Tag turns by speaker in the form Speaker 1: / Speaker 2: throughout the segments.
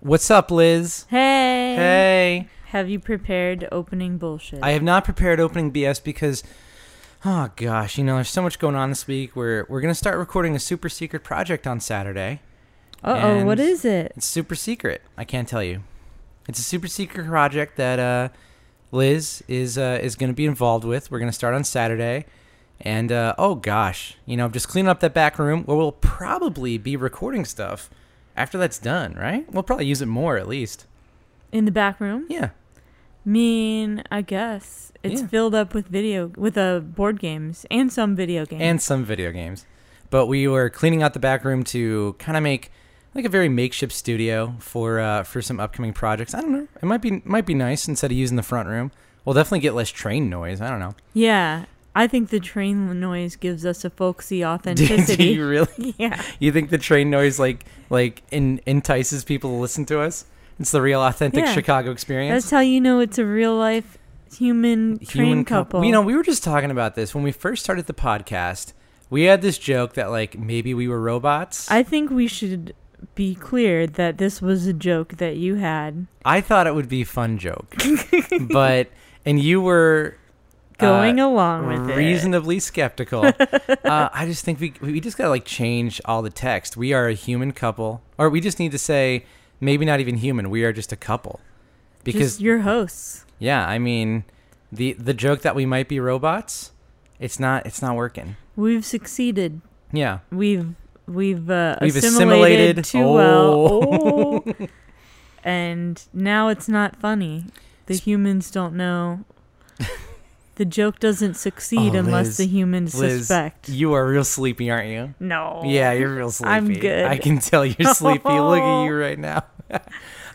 Speaker 1: What's up, Liz?
Speaker 2: Hey.
Speaker 1: Hey.
Speaker 2: Have you prepared opening bullshit?
Speaker 1: I have not prepared opening BS because, oh gosh, you know, there's so much going on this week. We're we're gonna start recording a super secret project on Saturday.
Speaker 2: Uh oh, what is it?
Speaker 1: It's super secret. I can't tell you. It's a super secret project that uh, Liz is uh, is going to be involved with. We're going to start on Saturday, and uh, oh gosh, you know, just cleaning up that back room where we'll probably be recording stuff after that's done. Right? We'll probably use it more at least.
Speaker 2: In the back room?
Speaker 1: Yeah.
Speaker 2: mean, I guess it's
Speaker 1: Yeah.
Speaker 2: filled up with video with uh board games and some video games.
Speaker 1: and some video games. But we were cleaning out the back room to kind of make like a very makeshift studio for uh, for some upcoming projects. I don't know. It might be might be nice instead of using the front room. We'll definitely get less train noise. I don't know.
Speaker 2: yeah, I think the train noise gives us a folksy authenticity.
Speaker 1: do you really?
Speaker 2: yeah.
Speaker 1: You think the train noise like like in, entices people to listen to us? It's the real authentic
Speaker 2: Yeah.
Speaker 1: Chicago experience.
Speaker 2: That's how you know it's a real life human train
Speaker 1: coup-
Speaker 2: couple.
Speaker 1: You know, we were just talking about this when we first started the podcast. We had this joke that like maybe we were robots.
Speaker 2: I think we should be clear that this was a joke that you had
Speaker 1: I thought it would be a fun joke, but and you were
Speaker 2: going
Speaker 1: uh,
Speaker 2: along with it.
Speaker 1: reasonably skeptical. uh, I just think we we just gotta like change all the text. We are a human couple, or we just need to say maybe not even human. We are just a couple, because
Speaker 2: Just your hosts.
Speaker 1: yeah, I mean the the joke that we might be robots, it's not it's not working.
Speaker 2: We've succeeded.
Speaker 1: Yeah,
Speaker 2: We've we've uh,
Speaker 1: We've
Speaker 2: assimilated,
Speaker 1: assimilated.
Speaker 2: too
Speaker 1: Oh.
Speaker 2: well. Oh. and now it's not funny. The humans don't know. The joke doesn't succeed
Speaker 1: Oh,
Speaker 2: unless
Speaker 1: Liz.
Speaker 2: the humans
Speaker 1: Liz,
Speaker 2: suspect.
Speaker 1: you are real sleepy, aren't you?
Speaker 2: no.
Speaker 1: Yeah, you're real sleepy.
Speaker 2: I'm good.
Speaker 1: I can tell you're sleepy. Look at you right now.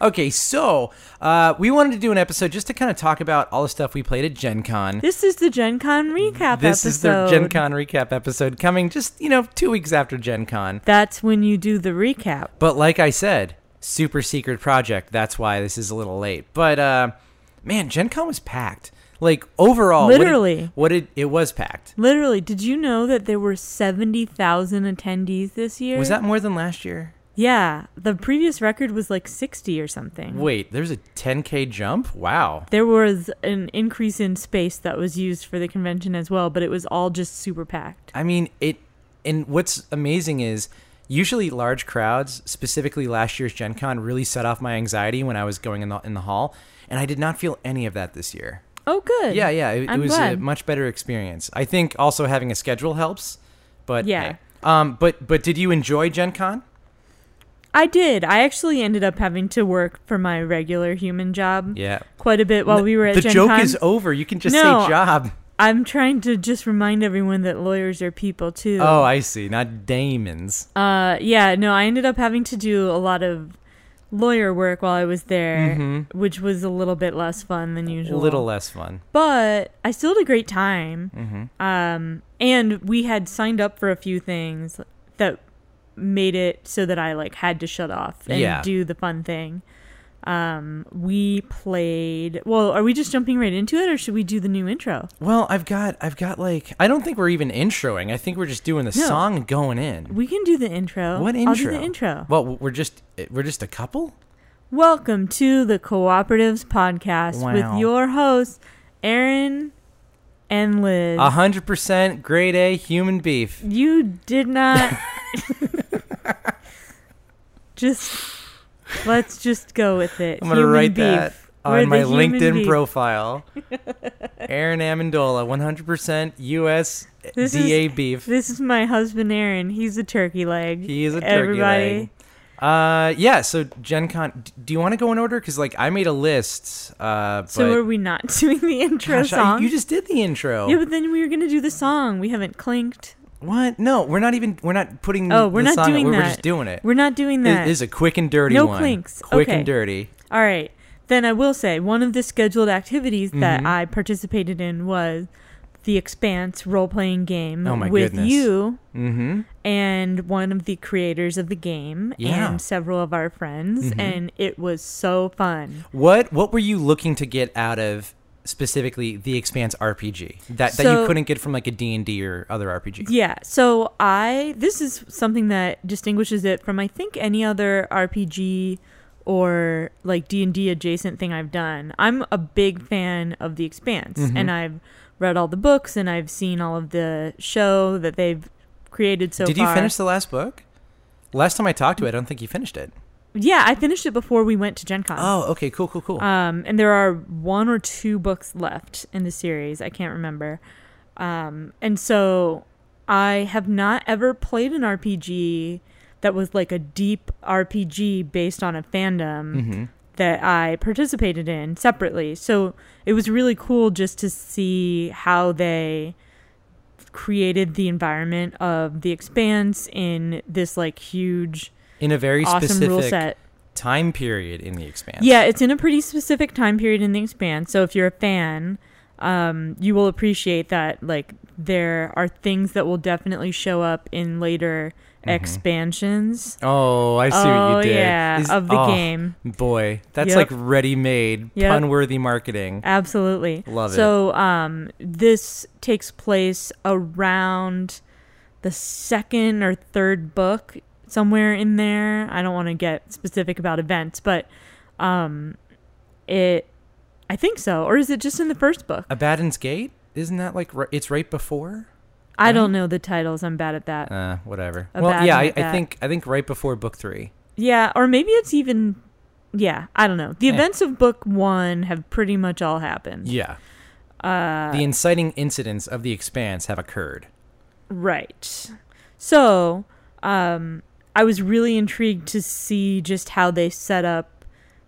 Speaker 1: okay, so uh, we wanted to do an episode just to kind of talk about all the stuff we played at Gen Con.
Speaker 2: This is the Gen Con recap episode.
Speaker 1: This
Speaker 2: episode.
Speaker 1: is the Gen Con recap episode coming just, you know, two weeks after Gen Con.
Speaker 2: That's when you do the recap.
Speaker 1: But like I said, super secret project. That's why this is a little late. But uh, man, Gen Con was packed. Like overall, what did-
Speaker 2: Literally.
Speaker 1: what did it was packed?
Speaker 2: Literally, did you know that there were 70,000 attendees this year?
Speaker 1: Was that more than last year?
Speaker 2: Yeah, the previous record was like 60 or something.
Speaker 1: Wait, there's a 10k jump. Wow.
Speaker 2: There was an increase in space that was used for the convention as well, but it was all just super packed.
Speaker 1: I mean, it. And what's amazing is usually large crowds, specifically last year's Gen Con, really set off my anxiety when I was going in the in the hall, and I did not feel any of that this year.
Speaker 2: Oh, good.
Speaker 1: Yeah, yeah, it, it was a much better experience. I think also having a schedule helps, but
Speaker 2: Yeah.
Speaker 1: hey. Um, but but did you enjoy Gen Con?
Speaker 2: I did. I actually ended up having to work for my regular human job
Speaker 1: Yeah.
Speaker 2: quite a bit while we were at Gen Con.
Speaker 1: the
Speaker 2: Gen
Speaker 1: joke
Speaker 2: Con.
Speaker 1: is over. You can just
Speaker 2: No.
Speaker 1: say job.
Speaker 2: I'm trying to just remind everyone that lawyers are people too.
Speaker 1: Oh, I see. Not daemons.
Speaker 2: Uh, yeah, no, I ended up having to do a lot of lawyer work while I was there,
Speaker 1: Mhm.
Speaker 2: which was a little bit less fun than usual.
Speaker 1: A little less fun.
Speaker 2: but I still had a great time.
Speaker 1: hmm
Speaker 2: Um, and we had signed up for a few things that made it so that I like had to shut off and
Speaker 1: Yeah.
Speaker 2: do the fun thing. Um, we played. Well, are we just jumping right into it, or should we do the new intro?
Speaker 1: Well, I've got I've got like I don't think we're even introing. I think we're just doing the
Speaker 2: No.
Speaker 1: song and going in.
Speaker 2: We can do the intro.
Speaker 1: What intro?
Speaker 2: I'll do the intro.
Speaker 1: Well, we're just we're just a couple.
Speaker 2: Welcome to the Cooperatives Podcast
Speaker 1: Wow.
Speaker 2: with your hosts, Aaron and Liz.
Speaker 1: A hundred percent grade A human beef.
Speaker 2: You did not. just let's just go with it.
Speaker 1: I'm gonna
Speaker 2: Human
Speaker 1: write
Speaker 2: beef.
Speaker 1: that
Speaker 2: We're
Speaker 1: on my LinkedIn
Speaker 2: beef.
Speaker 1: profile. Aaron Amendola, 100% US
Speaker 2: This
Speaker 1: DA
Speaker 2: is-
Speaker 1: beef.
Speaker 2: This is my husband, Aaron. He's a turkey leg.
Speaker 1: He is a turkey
Speaker 2: Everybody.
Speaker 1: leg. Uh, yeah. So Gen Con, do you want to go in order? Because like I made a list. Uh,
Speaker 2: So
Speaker 1: but
Speaker 2: are we not doing the intro
Speaker 1: gosh, I-
Speaker 2: song?
Speaker 1: you just did the intro.
Speaker 2: yeah, but then we were gonna do the song. We haven't clinked.
Speaker 1: What? No, we're not even. We're not putting.
Speaker 2: Oh, we're not doing
Speaker 1: We're, we're just doing it.
Speaker 2: We're not doing
Speaker 1: It
Speaker 2: that.
Speaker 1: is a quick and dirty
Speaker 2: No
Speaker 1: one.
Speaker 2: clinks.
Speaker 1: Quick
Speaker 2: Okay.
Speaker 1: and dirty.
Speaker 2: All right. Then I will say one of the scheduled activities that
Speaker 1: Mhm.
Speaker 2: I participated in was the Expanse role playing game
Speaker 1: Oh
Speaker 2: with
Speaker 1: goodness.
Speaker 2: you
Speaker 1: Mm-hmm.
Speaker 2: and one of the creators of the game
Speaker 1: Yeah.
Speaker 2: and several of our friends
Speaker 1: Mhm.
Speaker 2: and it was so fun.
Speaker 1: What What were you looking to get out of specifically the Expanse RPG that that you couldn't get from like a D and D or other RPG?
Speaker 2: Yeah, so I this is something that distinguishes it from I think any other RPG or like D&D adjacent thing I've done. I'm a big fan of The Expanse
Speaker 1: Mhm.
Speaker 2: and I've read all the books and I've seen all of the show that they've created so
Speaker 1: Did
Speaker 2: far.
Speaker 1: you finish the last book? Last time I talked to you, I don't think you finished it.
Speaker 2: Yeah, I finished it before we went to Gen Con.
Speaker 1: Oh, okay, cool, cool, cool.
Speaker 2: Um, and there are one or two books left in the series. I can't remember. Um, and so I have not ever played an RPG that was like a deep RPG based on a fandom
Speaker 1: mm-hmm.
Speaker 2: that I participated in separately. So it was really cool just to see how they created the environment of the expanse in this like huge
Speaker 1: In a very
Speaker 2: awesome rule
Speaker 1: specific
Speaker 2: set.
Speaker 1: time period in the expanse.
Speaker 2: Yeah, it's in a pretty specific time period in the expanse. So if you're a fan, um, you will appreciate that like there are things that will definitely show up in later
Speaker 1: Mhm.
Speaker 2: expansions.
Speaker 1: Oh, I see
Speaker 2: oh
Speaker 1: what you did.
Speaker 2: yeah,
Speaker 1: Is-
Speaker 2: of the
Speaker 1: oh,
Speaker 2: game.
Speaker 1: Boy, that's
Speaker 2: Yep.
Speaker 1: like ready-made,
Speaker 2: Yep.
Speaker 1: pun-worthy marketing.
Speaker 2: Absolutely.
Speaker 1: Love it.
Speaker 2: so, um, this takes place around the second or third book, somewhere in there. I don't want to get specific about events, but um, it, I think so. Or is it just in the first book?
Speaker 1: Abaddon's Gate? Isn't that like it's right before?
Speaker 2: I
Speaker 1: Right?
Speaker 2: don't know the titles. I'm bad at that.
Speaker 1: Uh, whatever.
Speaker 2: Abaddon
Speaker 1: well, yeah, I, I think I think right before book three.
Speaker 2: Yeah, or maybe it's even. Yeah, I don't know. The
Speaker 1: Eh.
Speaker 2: events of book one have pretty much all happened.
Speaker 1: Yeah,
Speaker 2: Uh,
Speaker 1: the inciting incidents of the Expanse have occurred.
Speaker 2: Right. So, um, I was really intrigued to see just how they set up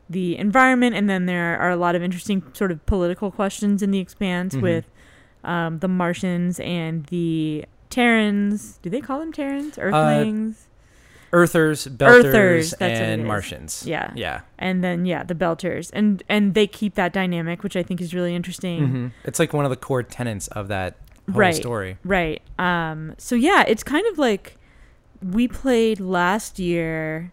Speaker 2: the environment, and then there are a lot of interesting sort of political questions in the expanse
Speaker 1: Mhm.
Speaker 2: with um, the Martians and the Terrans. Do they call them Terrans? Earthlings?
Speaker 1: Earthers, Belters,
Speaker 2: Earthers,
Speaker 1: and. Martians.
Speaker 2: Yeah.
Speaker 1: yeah.
Speaker 2: and then yeah, the Belters, and and they keep that dynamic, which I think is really interesting.
Speaker 1: hmm It's like one of the core tenets of that whole
Speaker 2: Right.
Speaker 1: story.
Speaker 2: Right. Um, so yeah, it's kind of like we played last year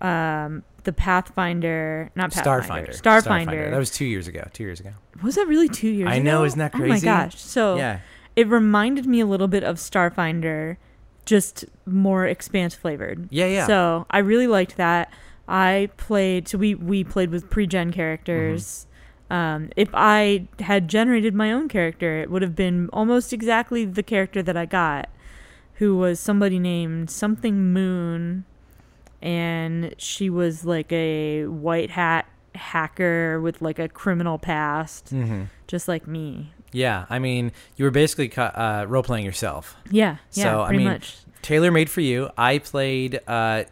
Speaker 2: um, the Pathfinder, not Pathfinder,
Speaker 1: Starfinder.
Speaker 2: Starfinder.
Speaker 1: That was two years ago. Two years ago.
Speaker 2: was that really two years ago?
Speaker 1: I
Speaker 2: ago?
Speaker 1: know, isn't that crazy?
Speaker 2: Oh my gosh. So
Speaker 1: Yeah.
Speaker 2: it reminded me a little bit of Starfinder, just more expanse flavored.
Speaker 1: Yeah, yeah.
Speaker 2: So I really liked that. I played so we we played with pre-gen characters.
Speaker 1: Mm-hmm.
Speaker 2: Um, if I had generated my own character, it would have been almost exactly the character that I got, who was somebody named something Moon, and she was like a white hat hacker with like a criminal past,
Speaker 1: hmm
Speaker 2: just like me.
Speaker 1: Yeah. I mean, you were basically uh, role playing yourself.
Speaker 2: Yeah, yeah,
Speaker 1: So, I mean,
Speaker 2: much.
Speaker 1: Tailor made for you. I played. Uh,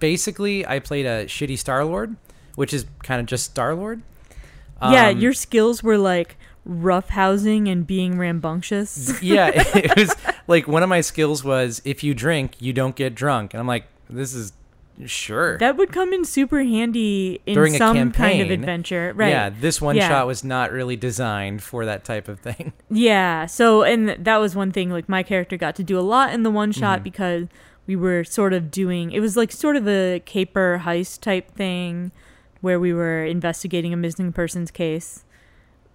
Speaker 1: basically, I played a shitty Star Lord, which is kind of just Star Lord.
Speaker 2: yeah,
Speaker 1: Um,
Speaker 2: your skills were like roughhousing and being rambunctious.
Speaker 1: yeah, it was like one of my skills was if you drink, you don't get drunk, and I'm like, this is sure.
Speaker 2: That would come in super handy in
Speaker 1: During a
Speaker 2: some kind of adventure, right?
Speaker 1: Yeah, this one
Speaker 2: Yeah.
Speaker 1: shot was not really designed for that type of thing.
Speaker 2: Yeah. So, and that was one thing. Like my character got to do a lot in the one shot
Speaker 1: Mhm.
Speaker 2: because we were sort of doing. It was like sort of a caper heist type thing, where we were investigating a missing persons case,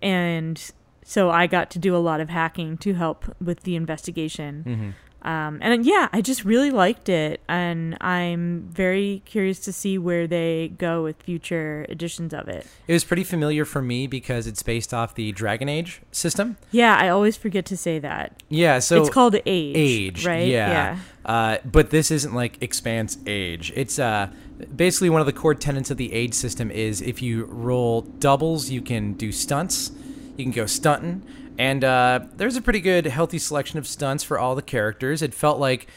Speaker 2: and so I got to do a lot of hacking to help with the investigation.
Speaker 1: Mm-hmm.
Speaker 2: Um, and yeah, I just really liked it, and I'm very curious to see where they go with future editions of it.
Speaker 1: It was pretty familiar for me because it's based off the Dragon Age system.
Speaker 2: Yeah, I always forget to say that.
Speaker 1: Yeah, so
Speaker 2: it's called Age.
Speaker 1: Age,
Speaker 2: right?
Speaker 1: yeah. Uh, but this isn't like Expanse Age. It's uh, basically one of the core tenets of the Age system is if you roll doubles, you can do stunts. You can go stunting, and uh, there's a pretty good, healthy selection of stunts for all the characters. It felt like,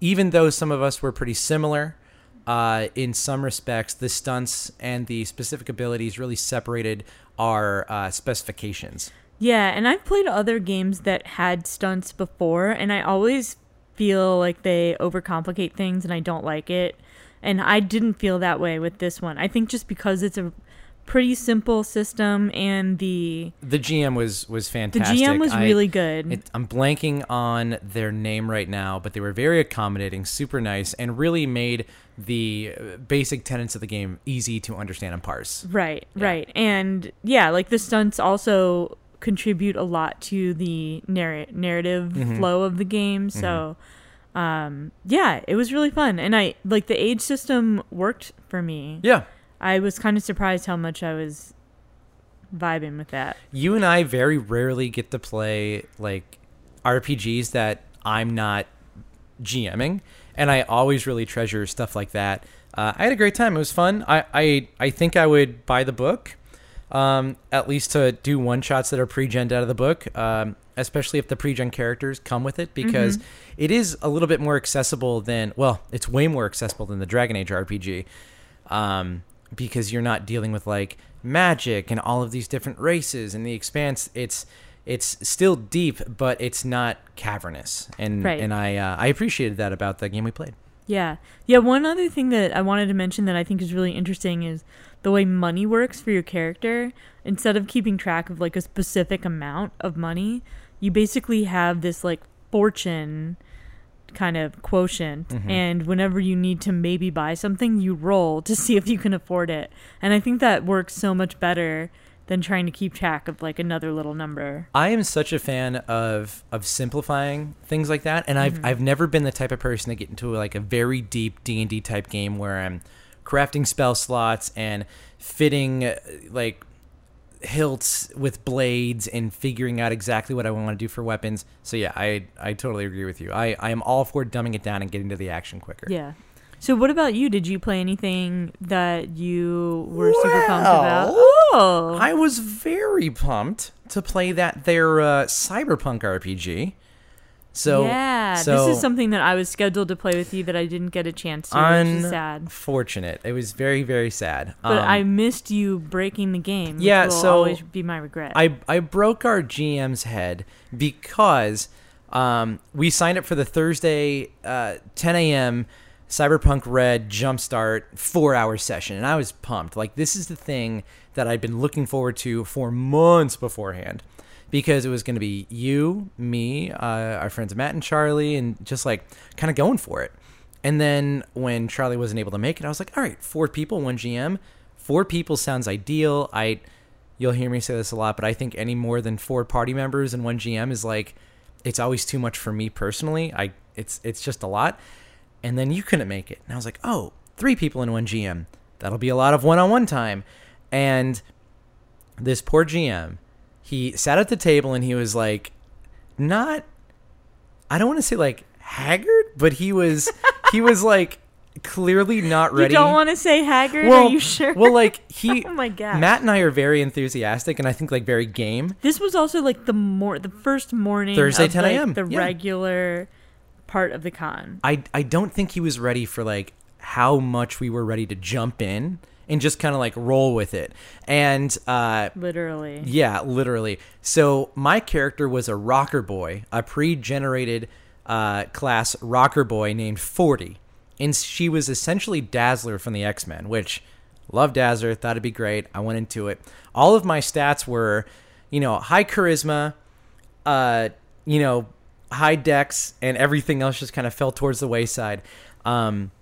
Speaker 1: even though some of us were pretty similar. Uh, in some respects, the stunts and the specific abilities really separated our uh, specifications.
Speaker 2: Yeah, and I've played other games that had stunts before, and I always feel like they overcomplicate things, and I don't like it. And I didn't feel that way with this one. I think just because it's a pretty simple system, and the
Speaker 1: The GM was was fantastic. the.
Speaker 2: GM was
Speaker 1: I-
Speaker 2: really good.
Speaker 1: It, I'm blanking on their name right now, but they were very accommodating, super nice, and really made the uh, basic tenets of the game easy to understand and parse.
Speaker 2: Right,
Speaker 1: Yeah.
Speaker 2: right. And yeah, like the stunts also contribute a lot to the narr- narrative
Speaker 1: Mhm.
Speaker 2: flow of the game. So um yeah, it was really fun. And I like the age system worked for me.
Speaker 1: Yeah,
Speaker 2: I was kind of surprised how much I was vibing with that.
Speaker 1: You and I very rarely get to play like RPGs that I'm not GMing, and I always really treasure stuff like that. Uh, I had a great time. It was fun. I I, I think I would buy the book, um, at least to do one shots that are pre-gen out of the book, um, especially if the pre-gen characters come with it, because it is a little bit more accessible than well, it's way more accessible than the Dragon Age RPG, um, because you're not dealing with like magic and all of these different races and the expanse. It's it's still deep, but it's not cavernous, and
Speaker 2: Right.
Speaker 1: and I uh, I appreciated that about the game we played.
Speaker 2: Yeah. Yeah, one other thing that I wanted to mention that I think is really interesting is the way money works for your character. Instead of keeping track of like a specific amount of money, you basically have this like fortune kind of quotient and whenever you need to maybe buy something, you roll to see if you can afford it. And I think that works so much better than trying to keep track of like another little number.
Speaker 1: I am such a fan of of simplifying things like that, and I've I've never been the type of person to get into like a very deep D and D type game where I'm crafting spell slots and fitting uh, like hilts with blades and figuring out exactly what I want to do for weapons. So yeah, I I totally agree with you. I I am all for dumbing it down and getting to the action quicker.
Speaker 2: Yeah. So what about you? Did you play anything that you were super pumped about?
Speaker 1: Well,
Speaker 2: Oh.
Speaker 1: I was very pumped to play that their uh, cyberpunk RPG. So
Speaker 2: yeah,
Speaker 1: so
Speaker 2: this is something that I was scheduled to play with you that I didn't get a chance to, which is sad.
Speaker 1: unfortunate. It was very very sad.
Speaker 2: But
Speaker 1: Um,
Speaker 2: I missed you breaking the game. Which
Speaker 1: Yeah, so
Speaker 2: always be my regret.
Speaker 1: I I broke our GM's head because um, we signed up for the Thursday uh, 10 a.m. Cyberpunk Red Jumpstart four hour session, and I was pumped. Like this is the thing that I'd been looking forward to for months beforehand. Because it was going to be you, me, uh, our friends Matt and Charlie, and just like kind of going for it. And then when Charlie wasn't able to make it, I was like, all right, four people, one GM. Four people sounds ideal. I you'll hear me say this a lot, but I think any more than four party members and one GM is like it's always too much for me personally. I it's it's just a lot. And then you couldn't make it. And I was like, "Oh, three people and one GM. That'll be a lot of one-on-one time." And this poor GM, he sat at the table and he was like not I don't want to say like haggard, but he was he was like clearly not ready.
Speaker 2: you don't want to say Haggard?
Speaker 1: well,
Speaker 2: Are you sure?
Speaker 1: Well, like he
Speaker 2: oh my god.
Speaker 1: Matt and I are very enthusiastic and I think like very game.
Speaker 2: this was also like the more the first morning
Speaker 1: Thursday,
Speaker 2: of,
Speaker 1: 10
Speaker 2: like,
Speaker 1: a.m.,
Speaker 2: the
Speaker 1: yeah.
Speaker 2: regular part of the con.
Speaker 1: I I don't think he was ready for like how much we were ready to jump in and just kind of like roll with it. And uh
Speaker 2: Literally.
Speaker 1: yeah, literally. So my character was a rocker boy, a pre-generated uh, class rocker boy named Forty, and she was essentially Dazzler from the X Men, which love Dazzler, thought it'd be great. I went into it. All of my stats were, you know, high charisma, uh, you know, high dex, and everything else just kind of fell towards the wayside. Um,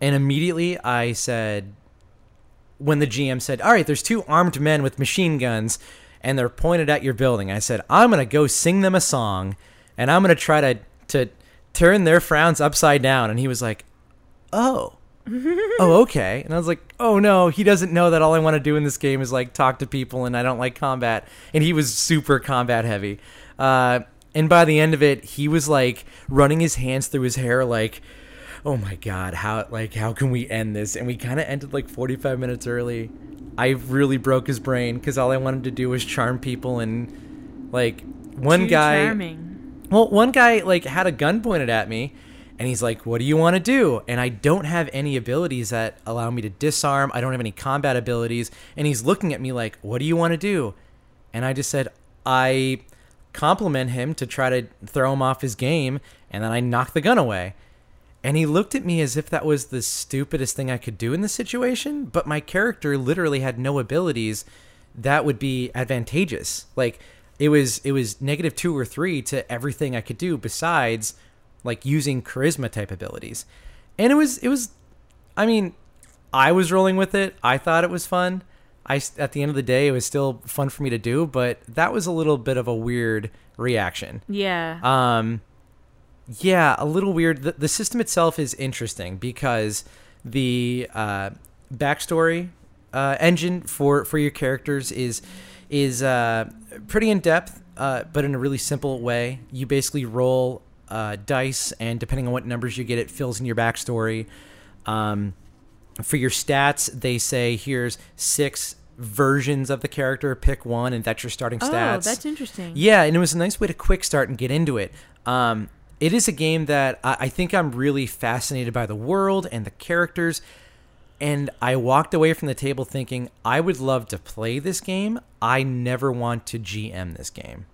Speaker 1: and immediately I said, when the GM said, "All right, there's two armed men with machine guns, and they're pointed at your building," I said, "I'm gonna go sing them a song, and I'm gonna try to to turn their frowns upside down." And he was like, "Oh." oh, okay. And I was like, oh no, he doesn't know that all I want to do in this game is like talk to people and I don't like combat. And he was super combat heavy. Uh, and by the end of it, he was like running his hands through his hair, like, oh my god, how like how can we end this? And we kind of ended like 45 minutes early. I really broke his brain because all I wanted to do was charm people and like one
Speaker 2: Too
Speaker 1: guy.
Speaker 2: charming.
Speaker 1: Well, one guy like had a gun pointed at me, and he's like, "What do you want to do?" And I don't have any abilities that allow me to disarm. I don't have any combat abilities, and he's looking at me like, "What do you want to do?" And I just said, "I compliment him to try to throw him off his game, and then I knock the gun away." And he looked at me as if that was the stupidest thing I could do in the situation, but my character literally had no abilities that would be advantageous. Like it was it was negative 2 or 3 to everything I could do besides like using charisma type abilities. And it was it was I mean, I was rolling with it. I thought it was fun. I at the end of the day it was still fun for me to do, but that was a little bit of a weird reaction.
Speaker 2: Yeah.
Speaker 1: Um, yeah, a little weird. The, the system itself is interesting because the uh, backstory uh, engine for for your characters is is uh, pretty in depth, uh, but in a really simple way. You basically roll uh, dice, and depending on what numbers you get, it fills in your backstory. Um, for your stats, they say here's six versions of the character. Pick one, and that's your starting stats.
Speaker 2: Oh, that's interesting.
Speaker 1: Yeah, and it was a nice way to quick start and get into it. Um, it is a game that I, I think I'm really fascinated by the world and the characters. And I walked away from the table thinking, I would love to play this game. I never want to GM this game.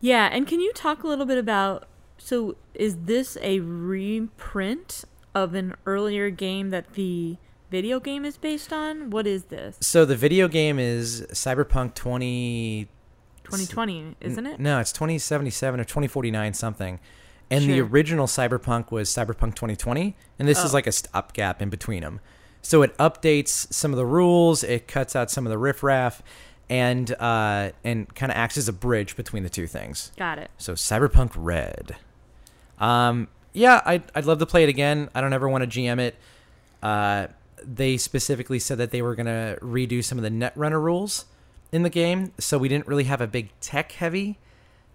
Speaker 2: Yeah, and can you talk a little bit about so is this a reprint of an earlier game that the video game is based on? What is this?
Speaker 1: So the video game is Cyberpunk 20.
Speaker 2: 2020, isn't it?
Speaker 1: No, it's 2077 or 2049 something. And the original Cyberpunk was Cyberpunk 2020, and this is
Speaker 2: Oh.
Speaker 1: like a stopgap in between them. So it updates some of the rules, it cuts out some of the riffraff, and uh, and kind of acts as a bridge between the two things.
Speaker 2: Got it.
Speaker 1: So Cyberpunk Red. Um, yeah, I'd, I'd love to play it again. I don't ever want to GM it. Uh, they specifically said that they were going to redo some of the Netrunner rules in the game, so we didn't really have a big tech heavy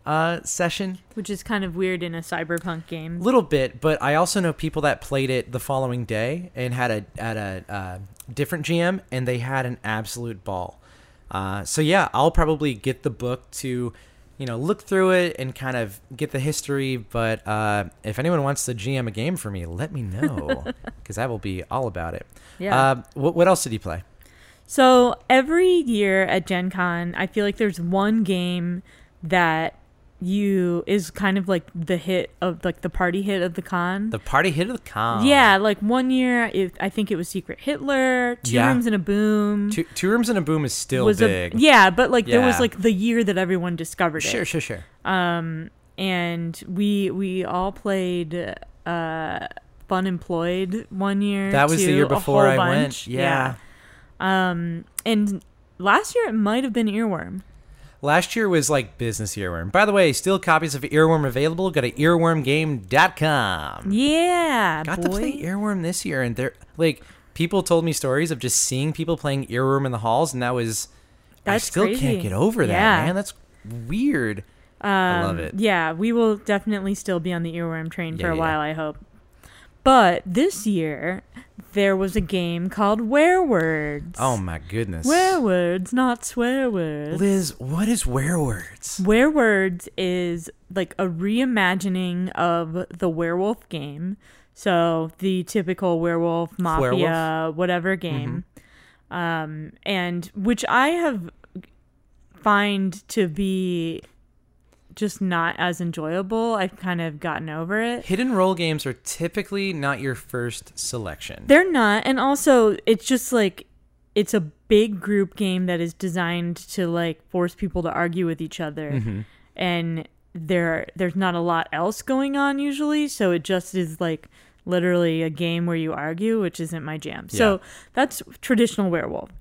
Speaker 1: uh, session.
Speaker 2: Which is kind of weird in a cyberpunk game.
Speaker 1: A little bit, but I also know people that played it the following day and had a had a uh, different GM, and they had an absolute ball. Uh, so yeah, I'll probably get the book to, you know, look through it and kind of get the history. But uh, if anyone wants to GM a game for me, let me know because I will be all about it.
Speaker 2: Yeah.
Speaker 1: Uh, what, what else did you play?
Speaker 2: So every year at Gen Con, I feel like there's one game that you is kind of like the hit of like the party hit of the con.
Speaker 1: The party hit of the con.
Speaker 2: yeah, like one year, it, I think it was Secret Hitler, Two
Speaker 1: Yeah.
Speaker 2: Rooms and a Boom.
Speaker 1: Two, two rooms and a boom is still
Speaker 2: was
Speaker 1: big.
Speaker 2: a yeah, but like there was like the year that everyone discovered
Speaker 1: Sure,
Speaker 2: it.
Speaker 1: sure, sure. Sure.
Speaker 2: Um, and we we all played uh Funemployed one year.
Speaker 1: That was the year before I
Speaker 2: bunch.
Speaker 1: went. Yeah.
Speaker 2: yeah. Um, and last year it might have been Earworm.
Speaker 1: Last year was like business earworm. By the way, still copies of Earworm available. Go to earwormgame.com.
Speaker 2: Yeah,
Speaker 1: Got
Speaker 2: boy.
Speaker 1: to play Earworm this year, and they're like people told me stories of just seeing people playing Earworm in the halls, and that was
Speaker 2: That's I
Speaker 1: still
Speaker 2: crazy.
Speaker 1: can't get over that,
Speaker 2: Yeah.
Speaker 1: man. That's weird. I love
Speaker 2: Um,
Speaker 1: it.
Speaker 2: Yeah, we will definitely still be on the earworm train for a
Speaker 1: yeah.
Speaker 2: while, I hope. But this year, there was a game called Werewords.
Speaker 1: Oh my goodness.
Speaker 2: Werewords, not swear words.
Speaker 1: Liz, what is werewords?
Speaker 2: Werewords is like a reimagining of the werewolf game. So the typical werewolf, mafia,
Speaker 1: Werewolf?
Speaker 2: whatever game. Um, and which I have find to be just not as enjoyable. I've kind of gotten over it.
Speaker 1: Hidden role games are typically not your first selection.
Speaker 2: They're not, and also it's just like it's a big group game that is designed to like force people to argue with each other,
Speaker 1: Mm-hmm.
Speaker 2: and there there's not a lot else going on usually, so it just is like literally a game where you argue, which isn't my jam. So that's traditional werewolf.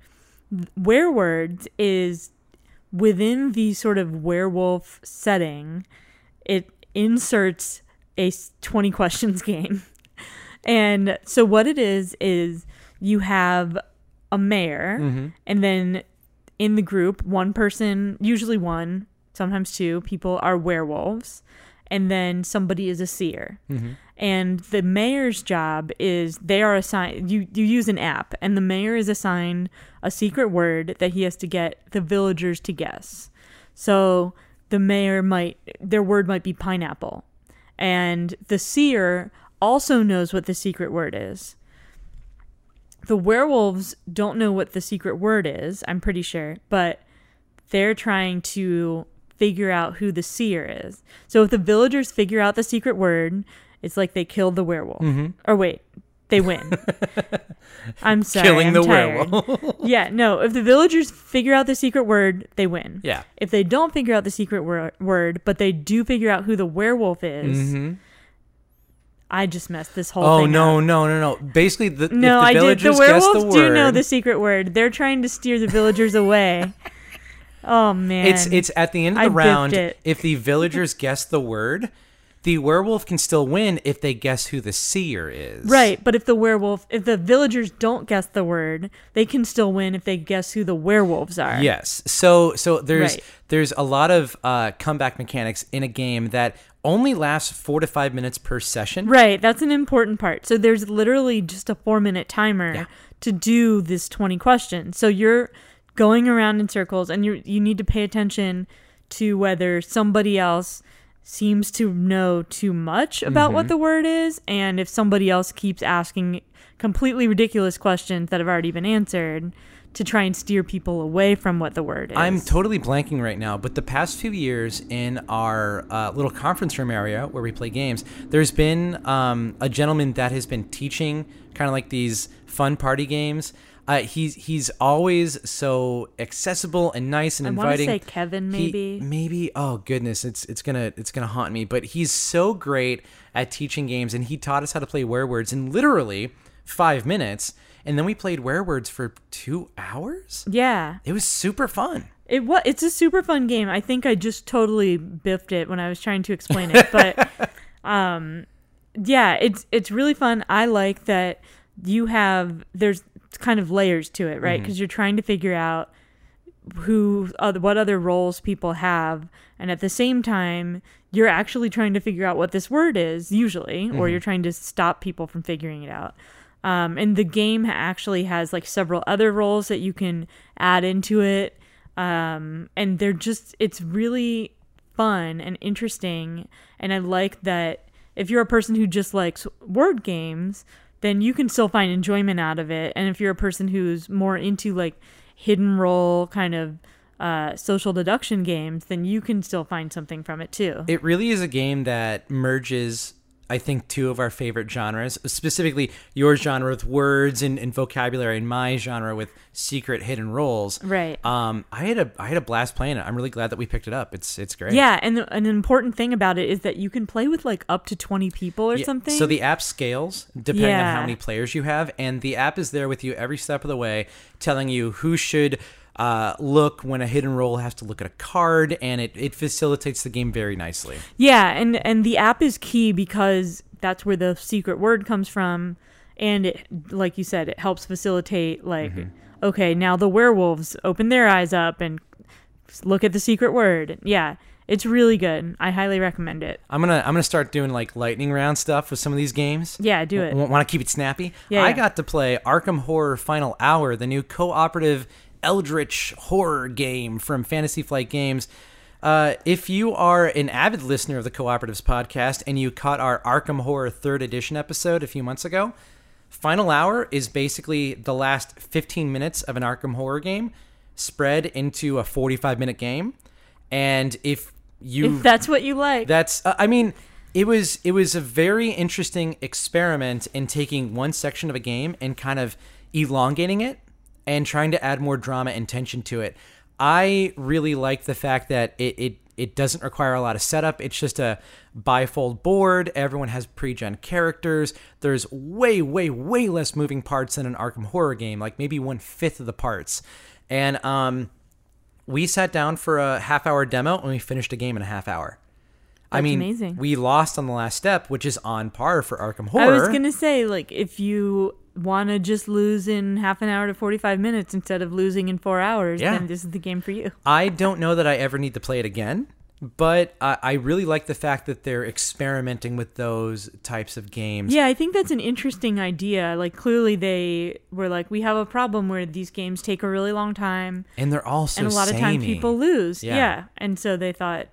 Speaker 2: Werewords is within the sort of werewolf setting. It inserts a 20 questions game. And so what it is is you have a mayor
Speaker 1: Mm-hmm.
Speaker 2: and then in the group one person, usually one, sometimes two people are werewolves and then somebody is a seer.
Speaker 1: Mm-hmm.
Speaker 2: And the mayor's job is they are assigned you you use an app and the mayor is assigned a secret word that he has to get the villagers to guess. So the mayor might their word might be pineapple. And the seer also knows what the secret word is. The werewolves don't know what the secret word is, I'm pretty sure, but they're trying to figure out who the seer is. So if the villagers figure out the secret word, it's like they killed the werewolf.
Speaker 1: Mm-hmm.
Speaker 2: Or wait, they win. I'm sorry.
Speaker 1: Killing
Speaker 2: I'm
Speaker 1: the
Speaker 2: tired.
Speaker 1: werewolf.
Speaker 2: yeah, no. If the villagers figure out the secret word, they win.
Speaker 1: yeah.
Speaker 2: If they don't figure out the secret wor- word, but they do figure out who the werewolf is,
Speaker 1: Mm-hmm.
Speaker 2: I just messed this whole
Speaker 1: Oh
Speaker 2: thing
Speaker 1: no,
Speaker 2: up.
Speaker 1: no, no, no! Basically, the,
Speaker 2: No,
Speaker 1: if the
Speaker 2: I did. The
Speaker 1: villagers
Speaker 2: werewolves
Speaker 1: the
Speaker 2: do know the secret word. They're trying to steer the villagers away. Oh man,
Speaker 1: It's it's at the end of the
Speaker 2: biffed
Speaker 1: round. If the villagers guess the word, the werewolf can still win if they guess who the seer is.
Speaker 2: Right, but if the werewolf, if the villagers don't guess the word, they can still win if they guess who the werewolves are.
Speaker 1: Yes. So so there's
Speaker 2: Right.
Speaker 1: there's a lot of uh, comeback mechanics in a game that only lasts four to five minutes per session.
Speaker 2: Right, that's an important part. So there's literally just a four minute timer
Speaker 1: Yeah.
Speaker 2: to do this 20 questions. So you're going around in circles and you you need to pay attention to whether somebody else seems to know too much about
Speaker 1: Mm-hmm.
Speaker 2: what the word is and if somebody else keeps asking completely ridiculous questions that have already been answered to try and steer people away from what the word is.
Speaker 1: I'm totally blanking right now, but the past few years in our uh, little conference room area where we play games, there's been um, a gentleman that has been teaching kind of like these fun party games. Uh, he's he's always so accessible and nice and
Speaker 2: I want to
Speaker 1: inviting.
Speaker 2: say Kevin
Speaker 1: He-
Speaker 2: maybe.
Speaker 1: maybe. Oh goodness, it's it's gonna it's gonna haunt me. But he's so great at teaching games, and he taught us how to play werewords in literally five minutes. And then we played werewords for two hours.
Speaker 2: yeah.
Speaker 1: It was super fun.
Speaker 2: It was. It's a super fun game. I think I just totally biffed it when I was trying to explain it, but um, yeah, it's it's really fun. I like that you have there's kind of layers to it, right? Because you're trying to figure out who other, what other roles people have, and at the same time, you're actually trying to figure out what this word is usually, or you're trying to stop people from figuring it out. Um, and the game actually has like several other roles that you can add into it. Um, and they're just, it's really fun and interesting. And I like that if you're a person who just likes word games, then you can still find enjoyment out of it. And if you're a person who's more into like hidden role kind of uh, social deduction games, then you can still find something from it too.
Speaker 1: It really is a game that merges, I think, two of our favorite genres, specifically your genre with words and, and vocabulary, and my genre with secret hidden roles.
Speaker 2: Right.
Speaker 1: Um, I had a I had a blast playing it. I'm really glad that we picked it up. It's it's great.
Speaker 2: Yeah, and an important thing about it is that you can play with like up to 20 people or
Speaker 1: Yeah,
Speaker 2: something.
Speaker 1: So the app scales depending on how many players you have, and the app is there with you every step of the way, telling you who should uh, look when a hidden role has to look at a card, and it, it facilitates the game very nicely.
Speaker 2: Yeah, and and the app is key because that's where the secret word comes from, and it, like you said, it helps facilitate like,
Speaker 1: Mm-hmm.
Speaker 2: okay, now the werewolves open their eyes up and look at the secret word. Yeah, it's really good. I highly recommend it.
Speaker 1: I'm gonna I'm gonna start doing like lightning round stuff with some of these games.
Speaker 2: Yeah, do it.
Speaker 1: Want to keep it snappy?
Speaker 2: Yeah,
Speaker 1: I
Speaker 2: yeah.
Speaker 1: got to play Arkham Horror Final Hour, the new cooperative Eldritch horror game from Fantasy Flight Games. Uh, if you are an avid listener of the Cooperatives podcast and you caught our Arkham Horror third edition episode a few months ago, Final Hour is basically the last 15 minutes of an Arkham Horror game spread into a 45 minute game. And if you
Speaker 2: If that's what you like.
Speaker 1: that's uh, I mean it was it was a very interesting experiment in taking one section of a game and kind of elongating it and trying to add more drama and tension to it. I really like the fact that it it it doesn't require a lot of setup. It's just a bifold board. Everyone has pre-gen characters. There's way, way, way less moving parts than an Arkham Horror game, like maybe one fifth of the parts. And um, we sat down for a half hour demo and we finished a game in a half hour. I
Speaker 2: That's
Speaker 1: mean,
Speaker 2: amazing.
Speaker 1: we lost on the last step, which is on par for Arkham Horror.
Speaker 2: I was gonna say, like, if you want to just lose in half an hour to 45 minutes instead of losing in four hours,
Speaker 1: Yeah.
Speaker 2: then this is the game for you.
Speaker 1: I don't know that I ever need to play it again, but I, I really like the fact that they're experimenting with those types of games.
Speaker 2: Yeah, I think that's an interesting idea. Like, clearly they were like, we have a problem where these games take a really long time,
Speaker 1: And they're also
Speaker 2: and a lot of times people lose.
Speaker 1: Yeah.
Speaker 2: Yeah. and so they thought,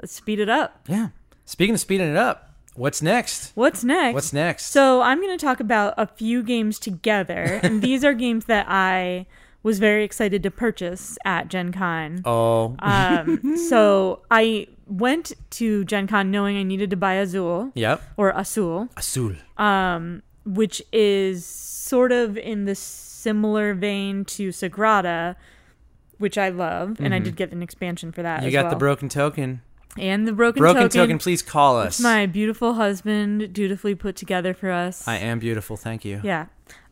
Speaker 2: let's speed it up.
Speaker 1: Yeah. Speaking of speeding it up, what's next?
Speaker 2: What's next?
Speaker 1: What's next?
Speaker 2: So I'm going to talk about a few games together, and these are games that I was very excited to purchase at Gen Con.
Speaker 1: oh,
Speaker 2: Um, so I went to Gen Con knowing I needed to buy Azul
Speaker 1: yep.
Speaker 2: or Azul,
Speaker 1: Azul.
Speaker 2: which is sort of in the similar vein to Sagrada, which I love, and I did get an expansion for that.
Speaker 1: Mm-hmm. You got the broken token.
Speaker 2: And the broken,
Speaker 1: Broken
Speaker 2: token.
Speaker 1: token, please call us.
Speaker 2: My beautiful husband dutifully put together for us.
Speaker 1: I am beautiful, thank you.
Speaker 2: Yeah.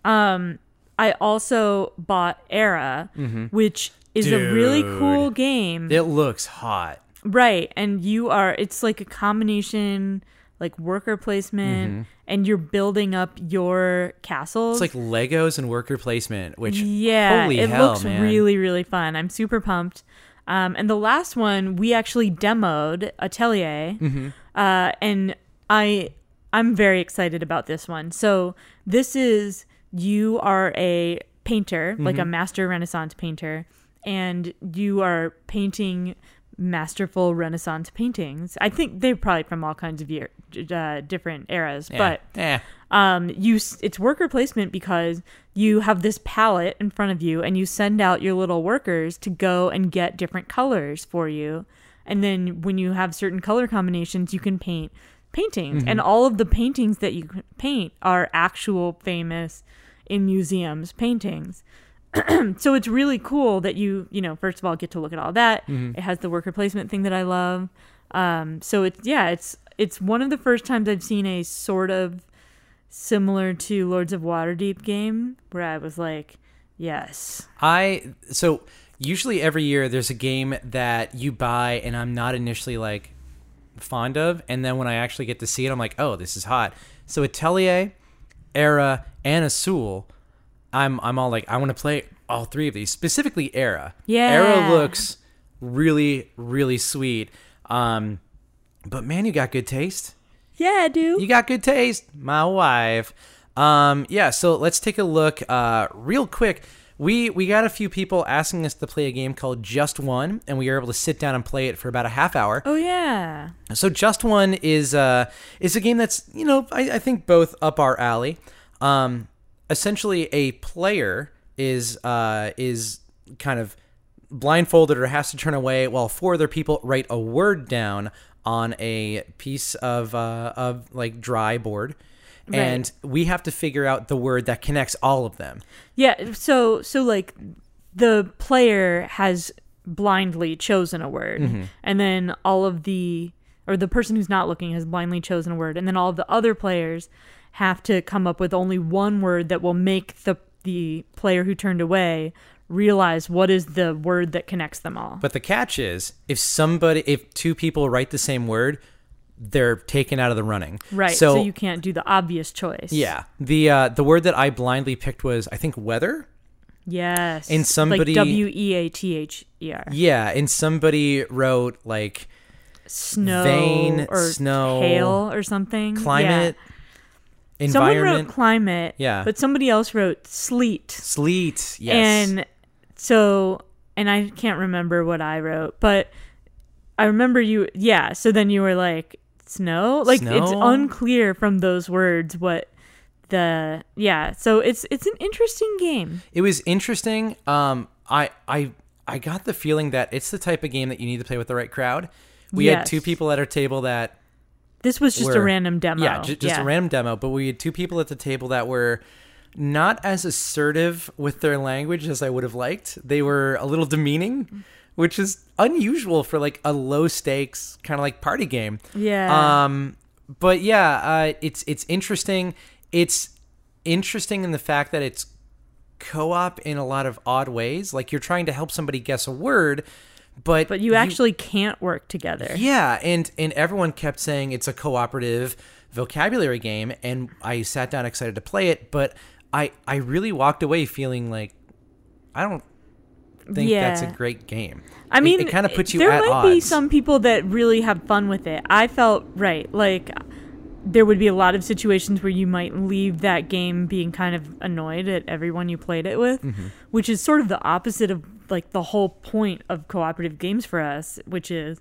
Speaker 2: Um, I also bought Era, which is a really
Speaker 1: Mm-hmm.
Speaker 2: Cool game.
Speaker 1: It looks hot.
Speaker 2: Right. And you are, it's like a combination, like worker placement, and you're building up your castles.
Speaker 1: It's like Legos and worker placement, which
Speaker 2: yeah,
Speaker 1: holy
Speaker 2: it
Speaker 1: hell,
Speaker 2: looks
Speaker 1: man.
Speaker 2: really, really fun. I'm super pumped. Um, and the last one we actually demoed Atelier,
Speaker 1: Mm-hmm.
Speaker 2: uh, and I I'm very excited about this one. So this is you are a painter, like
Speaker 1: Mm-hmm.
Speaker 2: a master Renaissance painter, and you are painting masterful Renaissance paintings. I think they're probably from all kinds of year, uh, different eras,
Speaker 1: Yeah.
Speaker 2: but
Speaker 1: eh.
Speaker 2: um you it's worker placement because you have this palette in front of you and you send out your little workers to go and get different colors for you and then when you have certain color combinations you can paint paintings and all of the paintings that you paint are actual famous in museums paintings so it's really cool that you you know first of all get to look at all that. It has the worker placement thing that i love. Um so it's yeah it's it's one of the first times i've seen a sort of similar to lords of waterdeep game where i was like yes.
Speaker 1: I so usually every year there's a game that you buy and I'm not initially like fond of, and then when I actually get to see it, I'm like, oh, this is hot. So Atelier, Era, and Azul, I'm I'm all like, I want to play all three of these. Specifically, Era.
Speaker 2: Yeah.
Speaker 1: Era looks really really sweet. Um, but man, you got good taste.
Speaker 2: yeah dude
Speaker 1: You got good taste, my wife. Um, yeah, so let's take a look uh, real quick. We we got a few people asking us to play a game called Just One, and we were able to sit down and play it for about a half hour.
Speaker 2: oh yeah
Speaker 1: So Just One is uh is a game that's you know I, I think both up our alley. Um, essentially, a player is uh is kind of blindfolded or has to turn away while four other people write a word down on a piece of uh of like dry board. And we have to figure out the word that connects all of them.
Speaker 2: Yeah, so so like the player has blindly chosen a word
Speaker 1: Mm-hmm.
Speaker 2: and then all of the or the person who's not looking has blindly chosen a word and then all of the other players have to come up with only one word that will make the the player who turned away realize what is the word that connects them all.
Speaker 1: But the catch is if somebody if two people write the same word, they're taken out of the running.
Speaker 2: right.
Speaker 1: So,
Speaker 2: So, you can't do the obvious choice.
Speaker 1: Yeah. The uh the word that I blindly picked was I think weather.
Speaker 2: Yes.
Speaker 1: And somebody-
Speaker 2: like W E A T H E R.
Speaker 1: Yeah, and somebody wrote like
Speaker 2: Snow
Speaker 1: Vein,
Speaker 2: or
Speaker 1: snow,
Speaker 2: hail or something. Yeah. Someone wrote climate.
Speaker 1: Yeah.
Speaker 2: But somebody else wrote sleet.
Speaker 1: sleet. Yes.
Speaker 2: And so, and I can't remember what I wrote, but I remember you. Yeah. So then you were like, snow? Like, it's unclear from those words what the. Yeah. So it's it's an interesting game.
Speaker 1: it was interesting. Um I I I got the feeling that it's the type of game that you need to play with the right crowd. We had two people at our table that
Speaker 2: This was just a random demo.
Speaker 1: Yeah, ju- just a random demo. But we had two people at the table that were not as assertive with their language as I would have liked. They were a little demeaning, which is unusual for like a low stakes kind of like party game.
Speaker 2: Yeah.
Speaker 1: Um, but yeah, uh, it's it's interesting. It's interesting in the fact that it's co-op in a lot of odd ways. Like you're trying to help somebody guess a word, but
Speaker 2: but you actually can't work together.
Speaker 1: yeah, and and everyone kept saying it's a cooperative vocabulary game, and I sat down excited to play it, but I I really walked away feeling like I don't think that's a great game.
Speaker 2: I
Speaker 1: It-
Speaker 2: mean,
Speaker 1: it, kind of puts you
Speaker 2: there
Speaker 1: at
Speaker 2: might
Speaker 1: odds.
Speaker 2: be some people that really have fun with it. I felt right, like there would be a lot of situations where you might leave that game being kind of annoyed at everyone you played it with,
Speaker 1: Mm-hmm.
Speaker 2: which is sort of the opposite of like the whole point of cooperative games for us, which is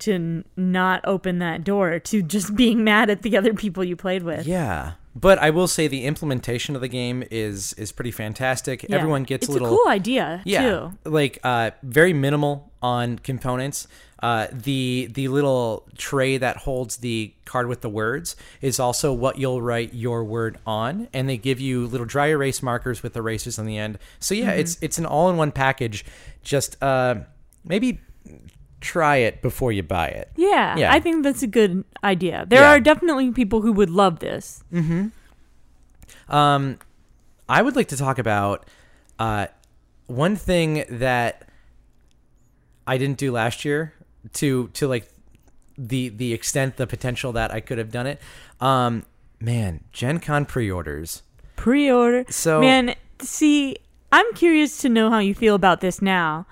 Speaker 2: to not open that door to just being mad at the other people you played with.
Speaker 1: Yeah, but I will say the implementation of the game is is pretty fantastic.
Speaker 2: Yeah.
Speaker 1: Everyone gets
Speaker 2: it's
Speaker 1: a little
Speaker 2: cool idea
Speaker 1: yeah,
Speaker 2: too.
Speaker 1: like uh, very minimal on components. Uh, the the little tray that holds the card with the words is also what you'll write your word on, and they give you little dry erase markers with erasers on the end. So yeah,
Speaker 2: Mm-hmm.
Speaker 1: it's it's an all in one package. Just uh, maybe try it before you buy it.
Speaker 2: Yeah,
Speaker 1: Yeah.
Speaker 2: I think that's a good idea. There
Speaker 1: Yeah.
Speaker 2: are definitely people who would love this. Hmm.
Speaker 1: Um, I would like to talk about uh, one thing that I didn't do last year to to like the the extent the potential that I could have done it. Um, man, Gen Con pre-orders.
Speaker 2: Pre-order.
Speaker 1: So
Speaker 2: Man, see, I'm curious to know how you feel about this now.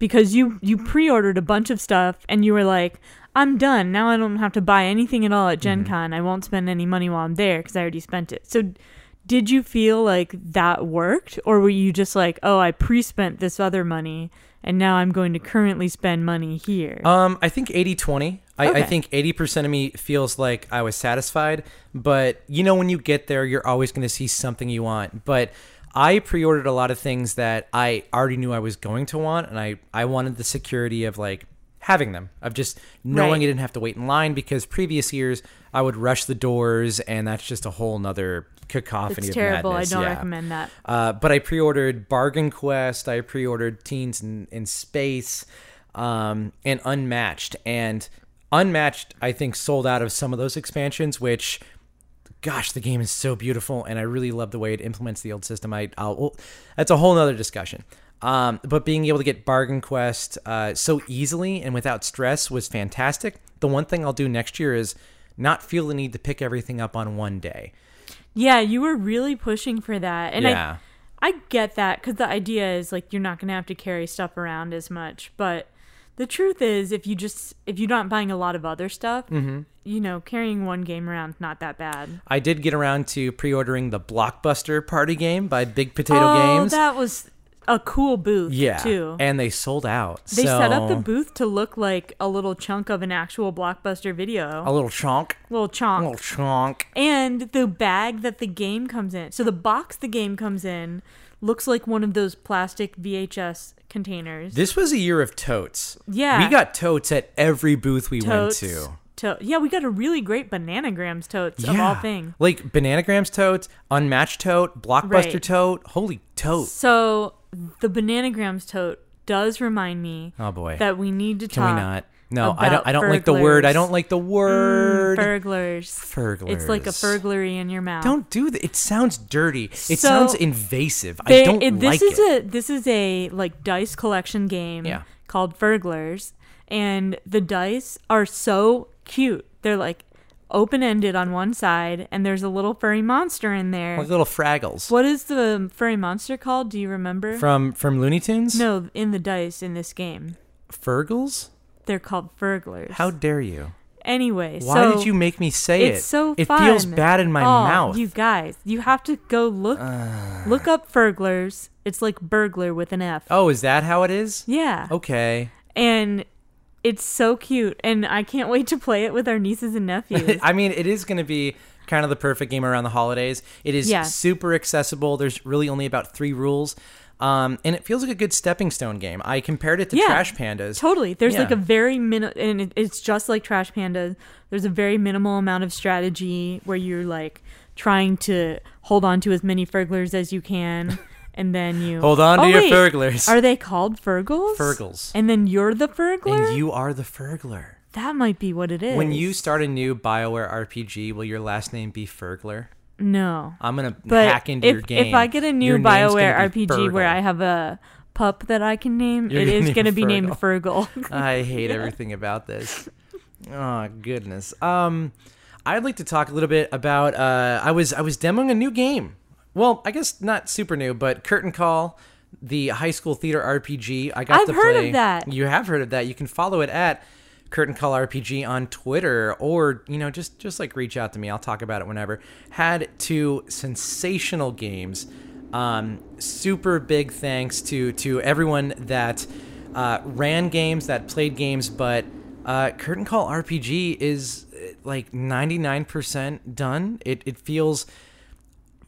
Speaker 2: Because you you pre-ordered a bunch of stuff and you were like, "I'm done. Now I don't have to buy anything at all at Gen
Speaker 1: Mm-hmm.
Speaker 2: Con. I won't spend any money while I'm there cuz I already spent it." So did you feel like that worked or were you just like, "Oh, I pre-spent this other money and now I'm going to currently spend money here."
Speaker 1: Um, I think 80 20. I, I think 80% of me feels like I was satisfied. But, you know, when you get there, you're always going to see something you want. But I pre ordered a lot of things that I already knew I was going to want. And I, I wanted the security of like having them, of just knowing
Speaker 2: Right.
Speaker 1: I didn't have to wait in line because previous years I would rush the doors and that's just a whole nother cacophony
Speaker 2: it's
Speaker 1: of
Speaker 2: terrible. I don't
Speaker 1: Yeah.
Speaker 2: recommend that.
Speaker 1: Uh, but I pre-ordered Bargain Quest. I pre-ordered Teens in, in Space, um, and Unmatched. And Unmatched, I think, sold out of some of those expansions. Which, gosh, the game is so beautiful, and I really love the way it implements the old system. I, I'll, well, that's a whole nother discussion. Um, but being able to get Bargain Quest uh, so easily and without stress was fantastic. The one thing I'll do next year is not feel the need to pick everything up on one day.
Speaker 2: Yeah, you were really pushing for that. And
Speaker 1: yeah.
Speaker 2: I I get that cuz the idea is like you're not going to have to carry stuff around as much, but the truth is if you just if you're not buying a lot of other stuff,
Speaker 1: Mm-hmm.
Speaker 2: you know, carrying one game around not that bad.
Speaker 1: I did get around to pre-ordering the Blockbuster Party game by Big Potato
Speaker 2: oh,
Speaker 1: Games.
Speaker 2: that was a cool booth
Speaker 1: yeah,
Speaker 2: too.
Speaker 1: and they sold out.
Speaker 2: they set up the booth to look like a little chunk of an actual blockbuster video.
Speaker 1: a little chonk,
Speaker 2: little
Speaker 1: a
Speaker 2: chunk.
Speaker 1: little chunk
Speaker 2: And the bag that the game comes in. So the box the game comes in looks like one of those plastic VHS containers.
Speaker 1: This was a year of totes.
Speaker 2: Yeah.
Speaker 1: we got totes at every booth we
Speaker 2: totes.
Speaker 1: went to.
Speaker 2: To- yeah, we got a really great Bananagrams totes of all things.
Speaker 1: like Bananagrams totes, Unmatched tote, Blockbuster
Speaker 2: Right.
Speaker 1: tote. Holy tote!
Speaker 2: So the Bananagrams tote does remind me
Speaker 1: Oh boy,
Speaker 2: that we need to
Speaker 1: can
Speaker 2: talk.
Speaker 1: No, I don't. I don't like the word. I don't like the mm, word.
Speaker 2: Burglars.
Speaker 1: Burglars.
Speaker 2: It's like a burglary in your mouth.
Speaker 1: Don't do that. It sounds dirty. It
Speaker 2: So,
Speaker 1: sounds invasive. I don't
Speaker 2: it- this
Speaker 1: like
Speaker 2: is
Speaker 1: it.
Speaker 2: a this is a like dice collection game
Speaker 1: Yeah.
Speaker 2: called Burglars, and the dice are so cute. They're like open ended on one side, and there's a little furry monster in there.
Speaker 1: like little Fraggles
Speaker 2: what is the furry monster called? Do you remember?
Speaker 1: from from Looney Tunes.
Speaker 2: no, in the dice in this game,
Speaker 1: Fergles.
Speaker 2: They're called Burglars.
Speaker 1: How dare you?
Speaker 2: Anyway,
Speaker 1: Why
Speaker 2: so
Speaker 1: did you make me say it?
Speaker 2: it's so
Speaker 1: it
Speaker 2: fun.
Speaker 1: feels bad in my
Speaker 2: Oh,
Speaker 1: mouth.
Speaker 2: You guys, you have to go look look up Burglars. It's like burglar with an F.
Speaker 1: oh, is that how it is?
Speaker 2: Yeah.
Speaker 1: Okay.
Speaker 2: and it's so cute and i can't wait to play it with our nieces and nephews
Speaker 1: I mean, it is going to be kind of the perfect game around the holidays. It is
Speaker 2: Yeah.
Speaker 1: super accessible. There's really only about three rules. Um, and it feels like a good stepping stone game. I compared it to
Speaker 2: Yeah.
Speaker 1: Trash Pandas.
Speaker 2: totally there's like a very min and it, it's just like trash Pandas. there's a very minimal amount of strategy where you're like trying to hold on to as many burglars as you can and then you
Speaker 1: Hold on to
Speaker 2: Oh,
Speaker 1: your
Speaker 2: wait.
Speaker 1: burglars.
Speaker 2: are they called Fergles?
Speaker 1: Fergles.
Speaker 2: And then you're the Fergler?
Speaker 1: and you are the Fergler.
Speaker 2: that might be what it is.
Speaker 1: When you start a new BioWare RPG, will your last name be Fergler?
Speaker 2: No.
Speaker 1: I'm gonna
Speaker 2: But
Speaker 1: hack into
Speaker 2: if,
Speaker 1: your game.
Speaker 2: if I get a new
Speaker 1: Your
Speaker 2: BioWare
Speaker 1: gonna
Speaker 2: RPG where I have a pup that I can name,
Speaker 1: You're
Speaker 2: it
Speaker 1: gonna
Speaker 2: is to be
Speaker 1: Fergal.
Speaker 2: named Fergal.
Speaker 1: I hate everything about this. Oh goodness. Um, I'd like to talk a little bit about. Uh, I was I was demoing a new game. Well, I guess not super new, but Curtain Call, the high school theater RPG. I got
Speaker 2: I've
Speaker 1: to
Speaker 2: heard of
Speaker 1: play.
Speaker 2: that.
Speaker 1: You have heard of that. You can follow it at Curtain Call RPG on Twitter, or you know, just just like reach out to me. I'll talk about it whenever. Had two sensational games. Um, super big thanks to to everyone that uh, ran games, that played games, but uh, Curtain Call RPG is uh, like 99% done. It it feels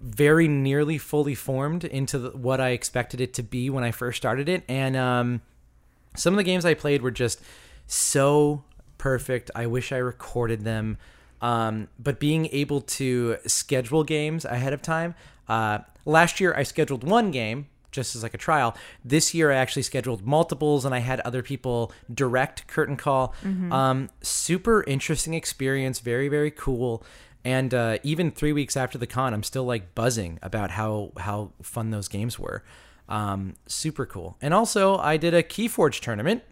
Speaker 1: very nearly fully formed into the, what I expected it to be when I first started it, and um, some of the games I played were just so perfect. I wish I recorded them. Um, but being able to schedule games ahead of time. Uh, last year I scheduled one game just as like a trial. This year I actually scheduled multiples and I had other people direct curtain call. Um, super interesting experience. Very very cool. And uh, even three weeks after the con, I'm still like buzzing about how how fun those games were. Um, super cool. And also I did a KeyForge tournament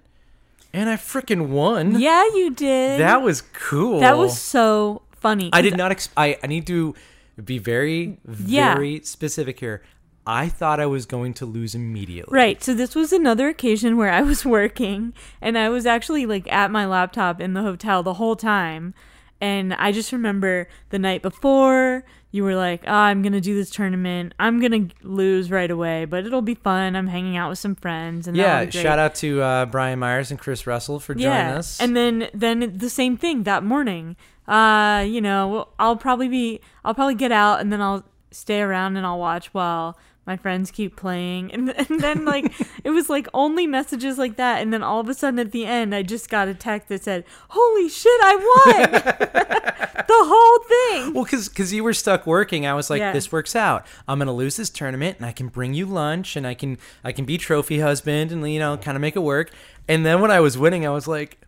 Speaker 1: and I freaking won.
Speaker 2: Yeah, you did.
Speaker 1: That was cool.
Speaker 2: That was so funny.
Speaker 1: I did not. Ex- I I need to be very
Speaker 2: Yeah.
Speaker 1: very specific here. I thought I was going to lose immediately.
Speaker 2: Right. So this was another occasion where I was working and I was actually like at my laptop in the hotel the whole time. And I just remember the night before you were like, oh, I'm going to do this tournament. I'm going to lose right away, but it'll be fun. I'm hanging out with some friends. And
Speaker 1: Yeah. Shout out to uh, Brian Myers and Chris Russell for joining
Speaker 2: yeah.
Speaker 1: us.
Speaker 2: And then then the same thing that morning. Uh, you know, I'll probably be I'll probably get out and then I'll stay around and I'll watch while my friends keep playing. And and then like it was like only messages like that and then all of a sudden at the end I just got a text that said, "Holy shit, I won." the whole thing.
Speaker 1: Well, because because you were stuck working, I was like,
Speaker 2: Yeah.
Speaker 1: this works out. I'm gonna lose this tournament, and I can bring you lunch, and I can I can be trophy husband, and you know, kind of make it work. And then when I was winning, I was like,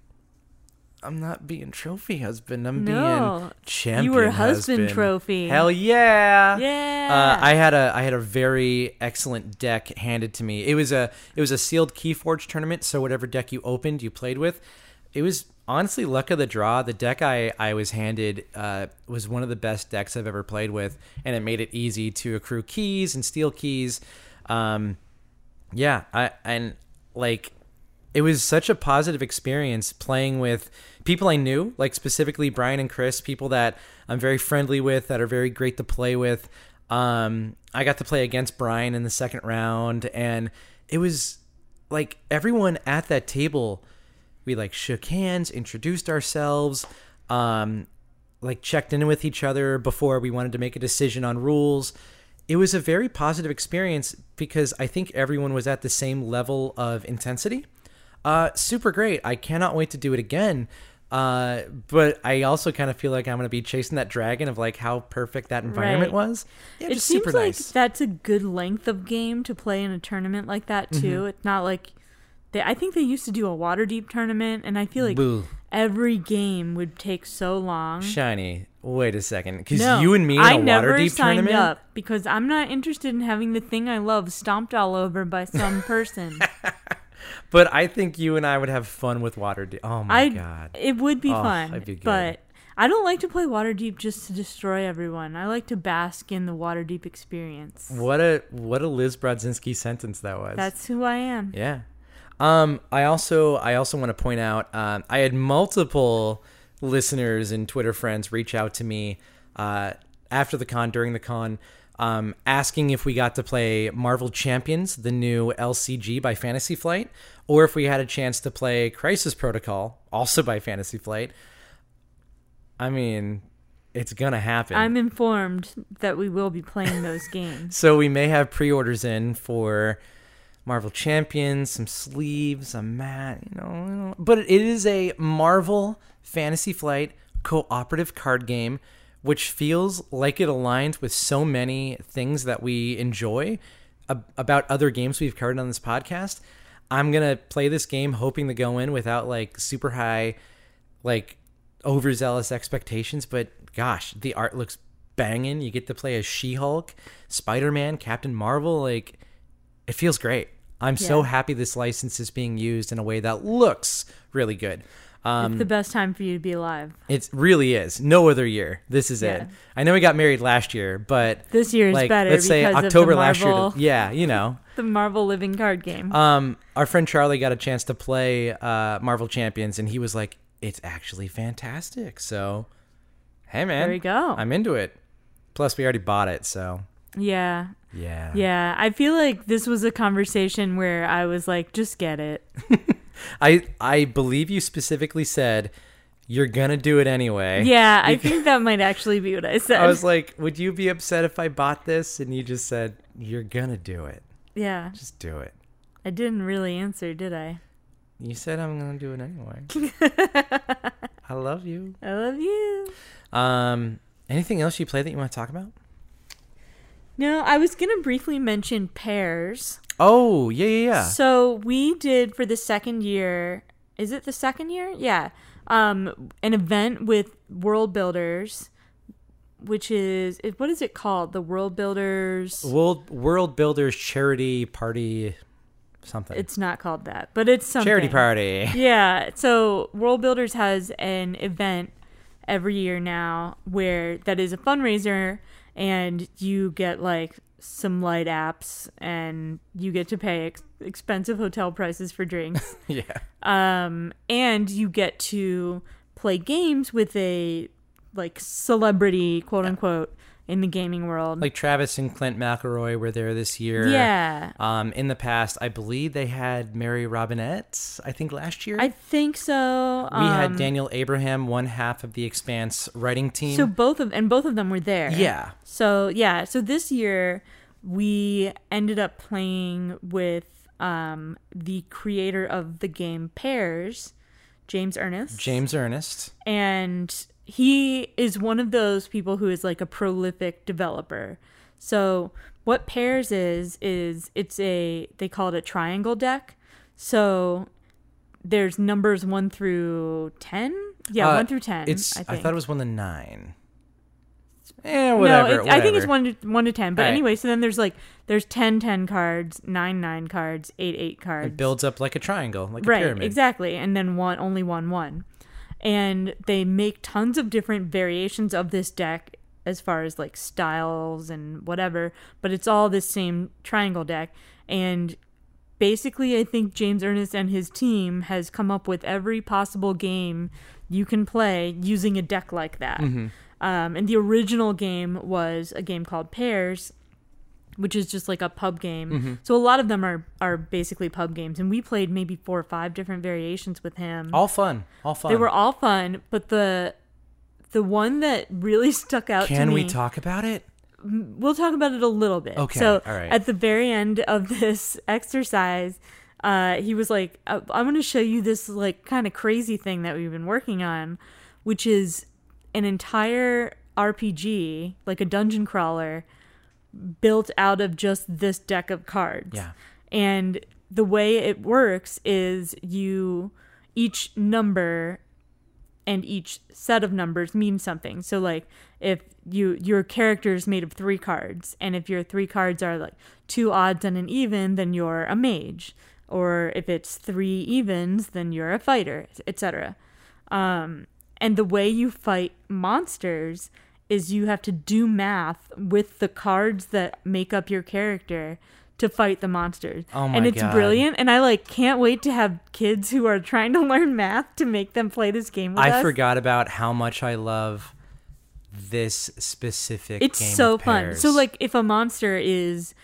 Speaker 1: I'm not being trophy husband. I'm
Speaker 2: No.
Speaker 1: being champion.
Speaker 2: You were husband
Speaker 1: husband.
Speaker 2: trophy.
Speaker 1: Hell yeah!
Speaker 2: Yeah.
Speaker 1: Uh, I had a I had a very excellent deck handed to me. It was a it was a sealed Keyforge tournament, so whatever deck you opened, you played with. It was honestly luck of the draw. The deck I I was handed uh, was one of the best decks I've ever played with, and it made it easy to accrue keys and steal keys. Um, yeah, I and like it was such a positive experience playing with people I knew, like specifically Brian and Chris, people that I'm very friendly with, that are very great to play with. Um, I got to play against Brian in the second round, and it was like everyone at that table. We like shook hands, introduced ourselves, um, like checked in with each other before we wanted to make a decision on rules. It was a very positive experience because I think everyone was at the same level of intensity. Uh, super great. I cannot wait to do it again. Uh, but I also kind of feel like I'm going to be chasing that dragon of like how perfect that environment
Speaker 2: Right.
Speaker 1: was. Yeah,
Speaker 2: it seems like
Speaker 1: nice.
Speaker 2: that's a good length of game to play in a tournament like that too.
Speaker 1: Mm-hmm.
Speaker 2: It's not like they. I think they used to do a Waterdeep tournament, and I feel like
Speaker 1: Boo.
Speaker 2: every game would take so long.
Speaker 1: Shiny. Wait a second, because
Speaker 2: No,
Speaker 1: you and me in
Speaker 2: I
Speaker 1: a
Speaker 2: never
Speaker 1: Waterdeep
Speaker 2: signed
Speaker 1: tournament.
Speaker 2: up because I'm not interested in having the thing I love stomped all over by some person.
Speaker 1: But I think you and I would have fun with Waterdeep. Oh my
Speaker 2: I
Speaker 1: god.
Speaker 2: it would be
Speaker 1: Oh,
Speaker 2: fun,
Speaker 1: be
Speaker 2: but I don't like to play Waterdeep just to destroy everyone. I like to bask in the Waterdeep experience.
Speaker 1: What a what a Liz Brodzinski sentence that was.
Speaker 2: That's who I am.
Speaker 1: Yeah. Um, I also I also want to point out um, I had multiple listeners and Twitter friends reach out to me uh, after the con during the con um, asking if we got to play Marvel Champions, the new LCG by Fantasy Flight, or if we had a chance to play Crisis Protocol, also by Fantasy Flight. I mean, it's gonna happen.
Speaker 2: I'm informed that we will be playing those games.
Speaker 1: So we may have pre-orders in for Marvel Champions, some sleeves, a mat, you know. But it is a Marvel Fantasy Flight cooperative card game, which feels like it aligns with so many things that we enjoy ab- about other games we've covered on this podcast. I'm gonna play this game hoping to go in without like super high, like overzealous expectations, but gosh, the art looks banging. You get to play as She-Hulk, Spider-Man, Captain Marvel. Like, it feels great. I'm so happy this license is being used in a way that looks really good. Um,
Speaker 2: it's the best time for you to be alive.
Speaker 1: it really is. No other year. This is it. I know we got married last year, but
Speaker 2: This year is
Speaker 1: like
Speaker 2: better
Speaker 1: let's say October last year. To, yeah, you know.
Speaker 2: the Marvel living card game.
Speaker 1: Um, our friend Charlie got a chance to play uh, Marvel Champions, and he was like, "It's actually fantastic." So, hey man,
Speaker 2: there you go.
Speaker 1: I'm into it. Plus, we already bought it, so
Speaker 2: yeah,
Speaker 1: yeah.
Speaker 2: yeah. I feel like this was a conversation where I was like, just get it.
Speaker 1: I I believe you specifically said you're gonna do it anyway.
Speaker 2: Yeah, I think that might actually be what I said.
Speaker 1: I was like, would you be upset if I bought this? And you just said you're gonna do it.
Speaker 2: yeah,
Speaker 1: Just do it.
Speaker 2: I didn't really answer, did I?
Speaker 1: You said I'm gonna do it anyway. I love you.
Speaker 2: I love you.
Speaker 1: Um, anything else you play that you want to talk about?
Speaker 2: No, I was gonna briefly mention pairs.
Speaker 1: Oh yeah yeah yeah.
Speaker 2: So we did for the second year. Is it the second year? Yeah. Um, an event with Worldbuilders, which is what is it called? The Worldbuilders.
Speaker 1: World Worldbuilders charity party something.
Speaker 2: It's not called that, but it's something.
Speaker 1: charity party.
Speaker 2: Yeah. So Worldbuilders has an event every year now where that is a fundraiser and you get like some light apps and you get to pay ex- expensive hotel prices for drinks.
Speaker 1: yeah.
Speaker 2: um, and you get to play games with a like celebrity, quote unquote, in the gaming world.
Speaker 1: Like Travis and Clint McElroy were there this year.
Speaker 2: yeah.
Speaker 1: Um, in the past, I believe they had Mary Robinette. I think last year
Speaker 2: I think so.
Speaker 1: we had
Speaker 2: Um,
Speaker 1: Daniel Abraham, one half of the Expanse writing team.
Speaker 2: So both of and both of them were there.
Speaker 1: yeah,
Speaker 2: So yeah, so this year we ended up playing with um, the creator of the game Pairs, James Ernest.
Speaker 1: James Ernest.
Speaker 2: and he is one of those people who is like a prolific developer. So what Pairs is is it's a they call it a triangle deck. So there's numbers one through ten. Yeah,
Speaker 1: Uh,
Speaker 2: one through ten.
Speaker 1: It's.
Speaker 2: I,
Speaker 1: I, thought it was one to nine. Eh, whatever.
Speaker 2: no, it, I think it's one to one to ten. But
Speaker 1: right.
Speaker 2: anyway, so then there's like there's 10 10 cards, nine nine cards, eight eight cards.
Speaker 1: It builds up like a triangle, like a pyramid.
Speaker 2: exactly, and then one only one one, and they make tons of different variations of this deck as far as like styles and whatever. But it's all this same triangle deck, and basically, I think James Ernest and his team has come up with every possible game you can play using a deck like that.
Speaker 1: Mm-hmm.
Speaker 2: Um, and the original game was a game called Pairs, which is just like a pub game.
Speaker 1: Mm-hmm.
Speaker 2: So a lot of them are are basically pub games, and we played maybe four or five different variations with him.
Speaker 1: All fun. All fun.
Speaker 2: they were all fun, but the the one that really stuck out to
Speaker 1: Can
Speaker 2: me.
Speaker 1: we talk about it?
Speaker 2: we'll talk about it a little bit.
Speaker 1: Okay,
Speaker 2: So
Speaker 1: right.
Speaker 2: at the very end of this exercise, uh, he was like, "I- "I'm going to show you this like kind of crazy thing that we've been working on, which is an entire RPG, like a dungeon crawler, built out of just this deck of cards."
Speaker 1: Yeah.
Speaker 2: And the way it works is you each number and each set of numbers means something. So like if you your character is made of three cards and if your three cards are like two odds and an even, then you're a mage. Or if it's three evens, then you're a fighter, etc. Um, and the way you fight monsters is you have to do math with the cards that make up your character to fight the monsters.
Speaker 1: Oh my
Speaker 2: and it's
Speaker 1: God.
Speaker 2: brilliant and I like can't wait to have kids who are trying to learn math to make them play this game with
Speaker 1: I
Speaker 2: us.
Speaker 1: forgot about how much I love this specific
Speaker 2: It's so fun. So like if a monster is,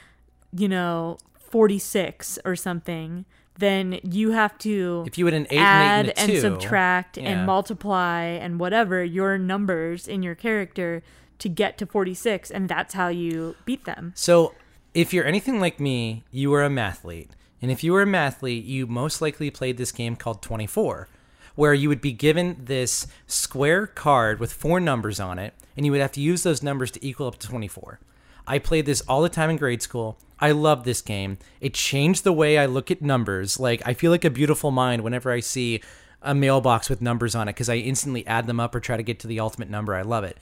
Speaker 2: you know, 46 or something, then you have to
Speaker 1: if you had an eight
Speaker 2: add
Speaker 1: and eight and,
Speaker 2: and subtract
Speaker 1: yeah.
Speaker 2: and multiply and whatever your numbers in your character to get to 46 and that's how you beat them.
Speaker 1: So, if you're anything like me, you are a mathlete. And if you were a mathlete, you most likely played this game called 24, where you would be given this square card with four numbers on it, and you would have to use those numbers to equal up to 24. I played this all the time in grade school. I love this game. It changed the way I look at numbers. Like, I feel like a beautiful mind whenever I see a mailbox with numbers on it because I instantly add them up or try to get to the ultimate number. I love it.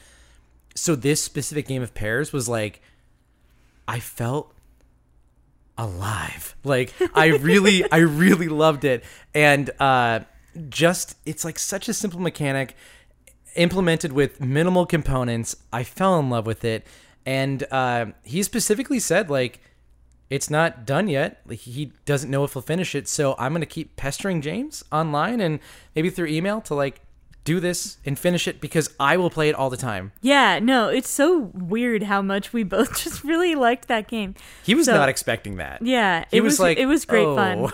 Speaker 1: So, this specific game of pairs was like, I felt alive. Like I really, I really loved it, and uh, just it's like such a simple mechanic implemented with minimal components. I fell in love with it, and uh, he specifically said like it's not done yet. Like, he doesn't know if he'll finish it, so I'm gonna keep pestering James online and maybe through email to like do this and finish it because I will play it all the time.
Speaker 2: Yeah, no, it's so weird how much we both just really liked that game.
Speaker 1: He was
Speaker 2: So-
Speaker 1: not expecting that.
Speaker 2: Yeah,
Speaker 1: He
Speaker 2: it
Speaker 1: was
Speaker 2: was,
Speaker 1: like,
Speaker 2: it was great
Speaker 1: "Oh."
Speaker 2: fun.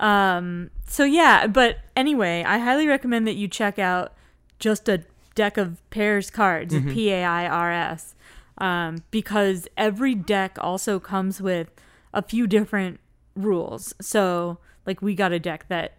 Speaker 2: Um, so yeah, but anyway, I highly recommend that you check out just a deck of pairs cards,
Speaker 1: Mm-hmm.
Speaker 2: P A I R S, um, because every deck also comes with a few different rules. So like we got a deck that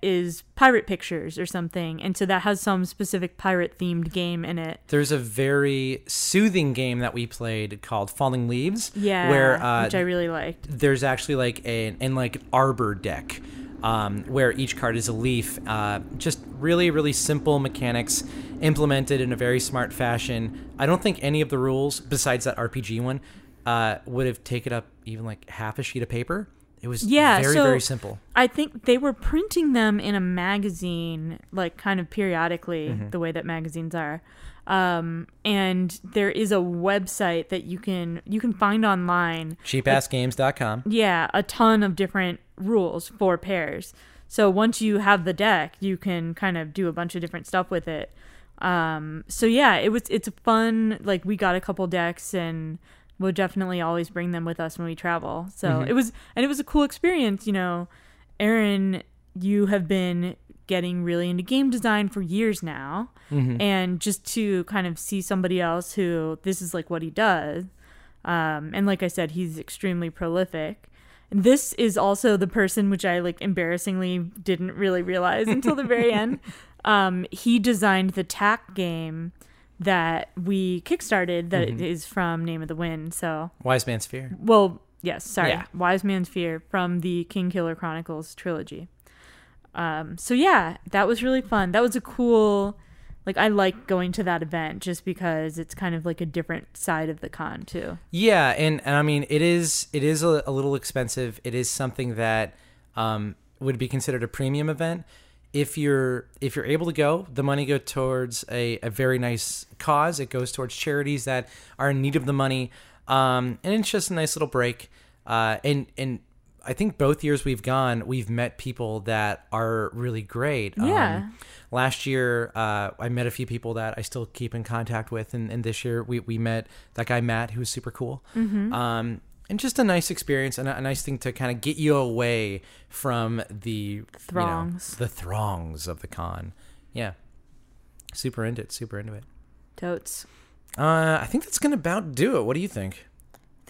Speaker 2: is pirate pictures or something, and so that has some specific pirate themed game in it.
Speaker 1: There's a very soothing game that we played called Falling Leaves.
Speaker 2: Yeah,
Speaker 1: Where uh,
Speaker 2: which I really liked.
Speaker 1: there's actually like an and like arbor deck, um, where each card is a leaf. Uh, just really really simple mechanics implemented in a very smart fashion. I don't think any of the rules besides that RPG one uh, would have taken up even like half a sheet of paper. It was
Speaker 2: Yeah,
Speaker 1: very
Speaker 2: so-
Speaker 1: very simple.
Speaker 2: I think they were printing them in a magazine, like kind of periodically,
Speaker 1: Mm-hmm.
Speaker 2: the way that magazines are. Um, and there is a website that you can you can find online.
Speaker 1: Cheapassgames.com.
Speaker 2: Yeah, a ton of different rules for pairs. So once you have the deck, you can kind of do a bunch of different stuff with it. Um, so yeah, it was it's fun. Like we got a couple decks and we'll definitely always bring them with us when we travel. So it was and it was a cool experience, you know. Aaron, you have been getting really into game design for years now. And just to kind of see somebody else who this is like what he does. Um, and like I said, he's extremely prolific. And this is also the person which I like embarrassingly didn't really realize until the very end. Um, he designed the Tak game that we kickstarted that is from Name of the Wind. So,
Speaker 1: Wise Man's Fear.
Speaker 2: well, yes, sorry,
Speaker 1: Yeah.
Speaker 2: Wise Man's Fear from the Kingkiller Chronicles trilogy. Um, so yeah, that was really fun. That was a cool. Like I like going to that event just because it's kind of like a different side of the con too.
Speaker 1: Yeah, and, and I mean it is it is a, a little expensive. It is something that um, would be considered a premium event. If you're if you're able to go, the money go towards a, a very nice cause. It goes towards charities that are in need of the money, um, and it's just a nice little break. Uh, and and I think both years we've gone, we've met people that are really great.
Speaker 2: Yeah.
Speaker 1: Um, last year, uh, I met a few people that I still keep in contact with, and, and this year we, we met that guy Matt, who was super cool. Um, and just a nice experience and a, a nice thing to kind of get you away from the you know,
Speaker 2: Throngs.
Speaker 1: the throngs of the con. Yeah, super into it. Super into it.
Speaker 2: Totes.
Speaker 1: Uh, I think that's gonna about do it. What do you think?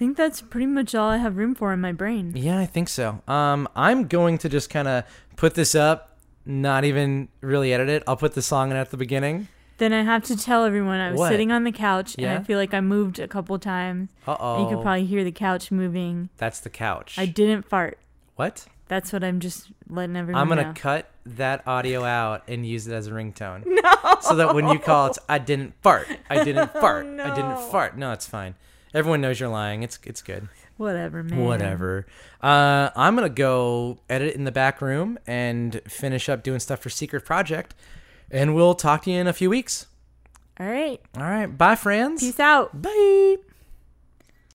Speaker 2: I think that's pretty much all I have room for in my brain.
Speaker 1: Yeah, I think so. Um, I'm going to just kind of put this up, not even really edit it. I'll put the song in at the beginning.
Speaker 2: Then I have to tell everyone I was
Speaker 1: What?
Speaker 2: sitting on the couch
Speaker 1: Yeah?
Speaker 2: and I feel like I moved a couple times.
Speaker 1: Uh
Speaker 2: And you
Speaker 1: oh.
Speaker 2: could probably hear the couch moving.
Speaker 1: That's the couch.
Speaker 2: I didn't fart.
Speaker 1: what?
Speaker 2: That's what I'm just letting everyone know.
Speaker 1: I'm gonna
Speaker 2: know.
Speaker 1: cut that audio out and use it as a ringtone. No. So that when you call, it's I didn't fart. I didn't fart. I didn't fart. No, it's fine. Everyone knows you're lying. It's it's good.
Speaker 2: Whatever, man.
Speaker 1: Whatever. Uh, I'm gonna go edit in the back room and finish up doing stuff for Secret Project, and we'll talk to you in a few weeks.
Speaker 2: All right.
Speaker 1: All right. Bye, friends.
Speaker 2: Peace out.
Speaker 1: Bye.